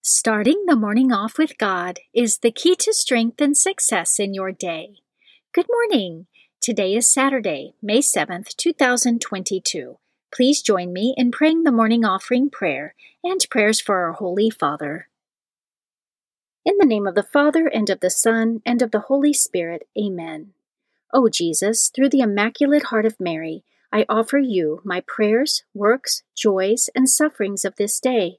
Starting the morning off with God is the key to strength and success in your day. Good morning. Today is Saturday, May 7th, 2022. Please join me in praying the morning offering prayer and prayers for our Holy Father. In the name of the Father, and of the Son, and of the Holy Spirit, Amen. O Jesus, through the Immaculate Heart of Mary, I offer you my prayers, works, joys, and sufferings of this day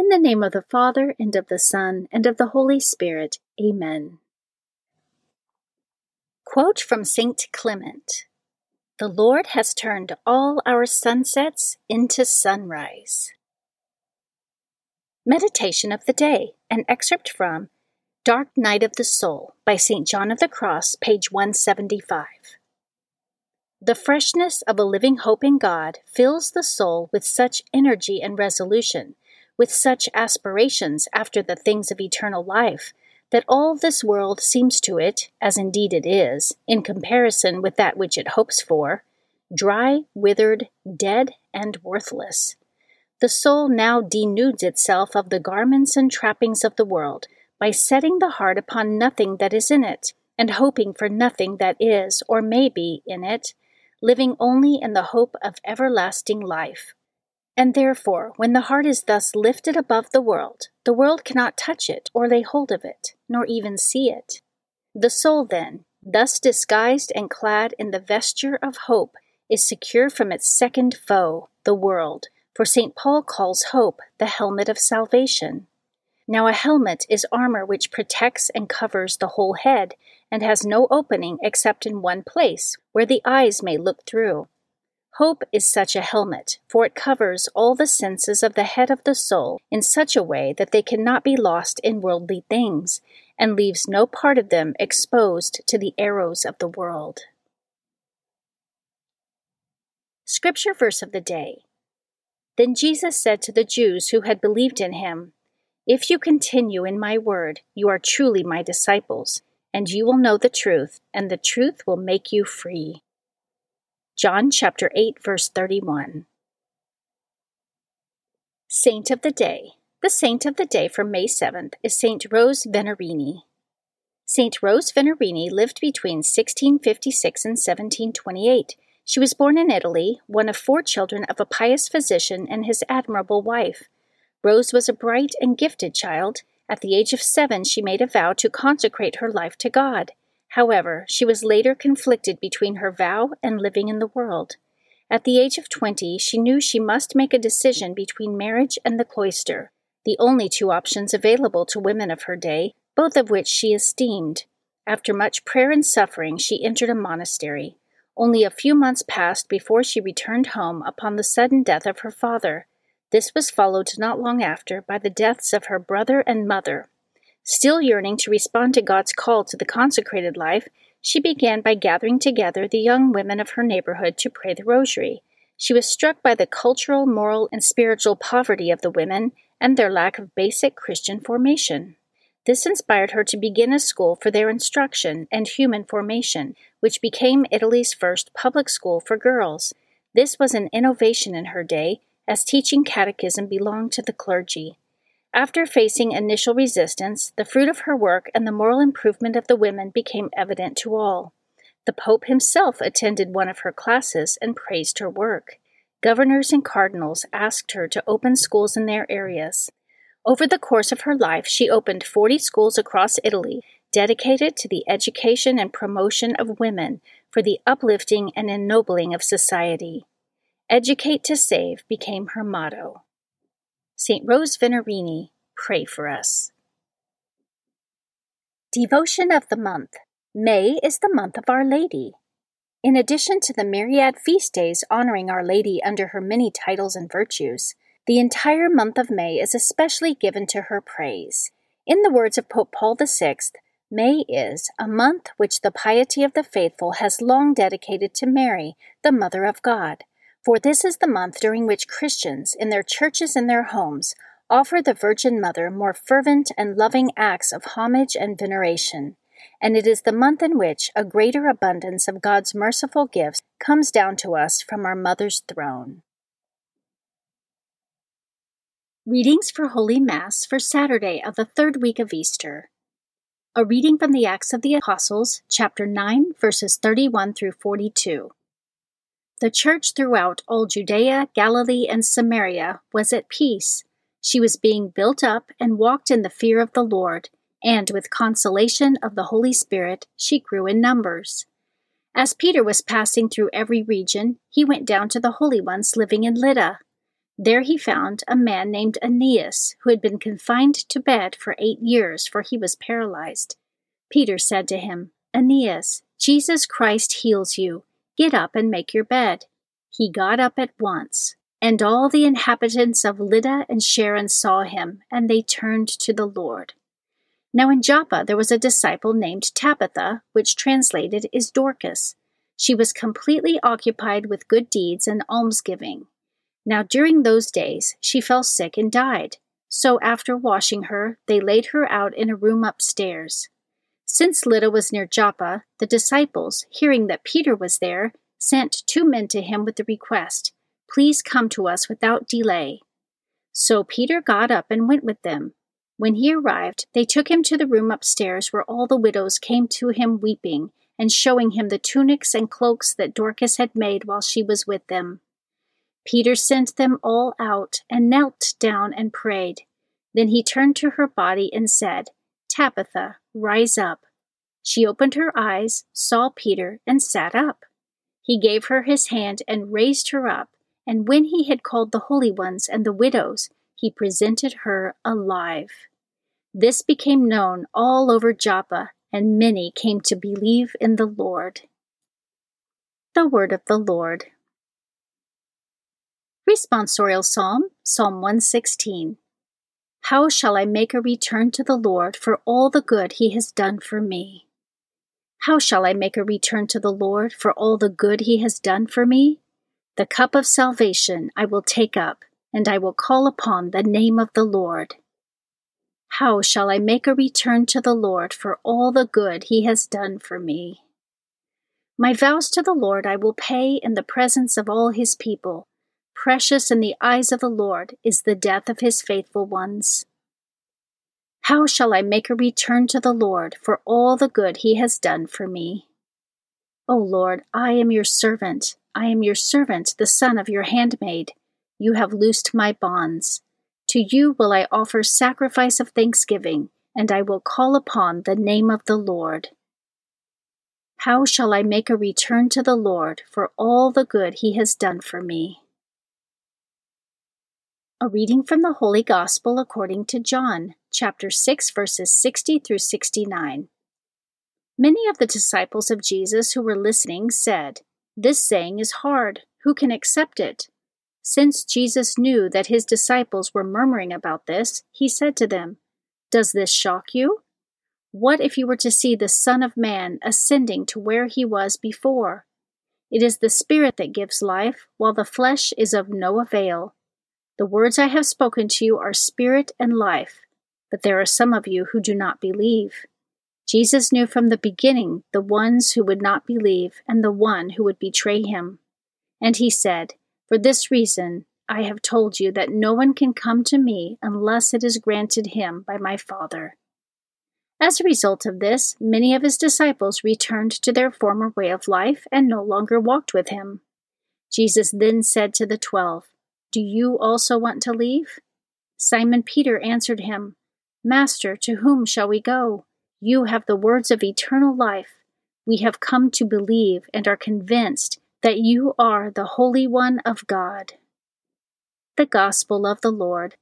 In the name of the Father, and of the Son, and of the Holy Spirit. Amen. Quote from St. Clement The Lord has turned all our sunsets into sunrise. Meditation of the Day, an excerpt from Dark Night of the Soul by St. John of the Cross, page 175. The freshness of a living hope in God fills the soul with such energy and resolution with such aspirations after the things of eternal life, that all this world seems to it, as indeed it is, in comparison with that which it hopes for, dry, withered, dead, and worthless. The soul now denudes itself of the garments and trappings of the world by setting the heart upon nothing that is in it, and hoping for nothing that is or may be in it, living only in the hope of everlasting life, and therefore, when the heart is thus lifted above the world, the world cannot touch it or lay hold of it, nor even see it. The soul, then, thus disguised and clad in the vesture of hope, is secure from its second foe, the world, for St. Paul calls hope the helmet of salvation. Now, a helmet is armor which protects and covers the whole head, and has no opening except in one place, where the eyes may look through. Hope is such a helmet, for it covers all the senses of the head of the soul in such a way that they cannot be lost in worldly things, and leaves no part of them exposed to the arrows of the world. Scripture verse of the day Then Jesus said to the Jews who had believed in him, If you continue in my word, you are truly my disciples, and you will know the truth, and the truth will make you free. John chapter 8 verse 31. Saint of the Day. The saint of the day for May 7th is Saint Rose Venerini. Saint Rose Venerini lived between 1656 and 1728. She was born in Italy, one of four children of a pious physician and his admirable wife. Rose was a bright and gifted child. At the age of seven, she made a vow to consecrate her life to God. However, she was later conflicted between her vow and living in the world. At the age of twenty, she knew she must make a decision between marriage and the cloister, the only two options available to women of her day, both of which she esteemed. After much prayer and suffering, she entered a monastery. Only a few months passed before she returned home upon the sudden death of her father. This was followed not long after by the deaths of her brother and mother. Still yearning to respond to God's call to the consecrated life, she began by gathering together the young women of her neighborhood to pray the rosary. She was struck by the cultural, moral, and spiritual poverty of the women and their lack of basic Christian formation. This inspired her to begin a school for their instruction and human formation, which became Italy's first public school for girls. This was an innovation in her day, as teaching catechism belonged to the clergy. After facing initial resistance, the fruit of her work and the moral improvement of the women became evident to all. The Pope himself attended one of her classes and praised her work. Governors and cardinals asked her to open schools in their areas. Over the course of her life, she opened 40 schools across Italy dedicated to the education and promotion of women for the uplifting and ennobling of society. Educate to save became her motto. St. Rose Venerini, pray for us. Devotion of the Month May is the month of Our Lady. In addition to the myriad feast days honoring Our Lady under her many titles and virtues, the entire month of May is especially given to her praise. In the words of Pope Paul VI, May is a month which the piety of the faithful has long dedicated to Mary, the Mother of God. For this is the month during which Christians, in their churches and their homes, offer the Virgin Mother more fervent and loving acts of homage and veneration. And it is the month in which a greater abundance of God's merciful gifts comes down to us from our Mother's throne. Readings for Holy Mass for Saturday of the third week of Easter. A reading from the Acts of the Apostles, chapter 9, verses 31 through 42. The church throughout all Judea, Galilee, and Samaria was at peace. She was being built up and walked in the fear of the Lord, and with consolation of the Holy Spirit, she grew in numbers. As Peter was passing through every region, he went down to the holy ones living in Lydda there he found a man named Aeneas, who had been confined to bed for eight years, for he was paralyzed. Peter said to him, Aeneas, Jesus Christ heals you. Get up and make your bed. He got up at once. And all the inhabitants of Lydda and Sharon saw him, and they turned to the Lord. Now in Joppa there was a disciple named Tabitha, which translated is Dorcas. She was completely occupied with good deeds and almsgiving. Now during those days she fell sick and died. So after washing her, they laid her out in a room upstairs. Since Lydda was near Joppa, the disciples, hearing that Peter was there, sent two men to him with the request, Please come to us without delay. So Peter got up and went with them. When he arrived, they took him to the room upstairs where all the widows came to him weeping and showing him the tunics and cloaks that Dorcas had made while she was with them. Peter sent them all out and knelt down and prayed. Then he turned to her body and said, Tabitha, rise up. She opened her eyes, saw Peter, and sat up. He gave her his hand and raised her up, and when he had called the holy ones and the widows, he presented her alive. This became known all over Joppa, and many came to believe in the Lord. The Word of the Lord. Responsorial Psalm, Psalm 116. How shall I make a return to the Lord for all the good he has done for me? How shall I make a return to the Lord for all the good he has done for me? The cup of salvation I will take up, and I will call upon the name of the Lord. How shall I make a return to the Lord for all the good he has done for me? My vows to the Lord I will pay in the presence of all his people Precious in the eyes of the Lord is the death of his faithful ones. How shall I make a return to the Lord for all the good he has done for me? O Lord, I am your servant. I am your servant, the son of your handmaid. You have loosed my bonds. To you will I offer sacrifice of thanksgiving, and I will call upon the name of the Lord. How shall I make a return to the Lord for all the good he has done for me? A reading from the Holy Gospel according to John, chapter 6, verses 60 through 69. Many of the disciples of Jesus who were listening said, This saying is hard. Who can accept it? Since Jesus knew that his disciples were murmuring about this, he said to them, Does this shock you? What if you were to see the Son of Man ascending to where he was before? It is the Spirit that gives life, while the flesh is of no avail. The words I have spoken to you are spirit and life. but there are some of you who do not believe. Jesus knew from the beginning the ones who would not believe and the one who would betray him. And he said, For this reason I have told you that no one can come to me unless it is granted him by my Father. As a result of this, many of his disciples returned to their former way of life and no longer walked with him. Jesus then said to the twelve, Do you also want to leave? Simon Peter answered him, Master, to whom shall we go? You have the words of eternal life. We have come to believe and are convinced that you are the Holy One of God. The Gospel of the Lord.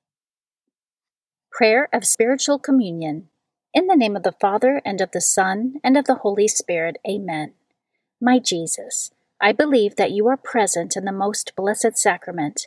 Prayer of Spiritual Communion. In the name of the Father, and of the Son, and of the Holy Spirit, Amen. My Jesus, I believe that you are present in the most blessed sacrament.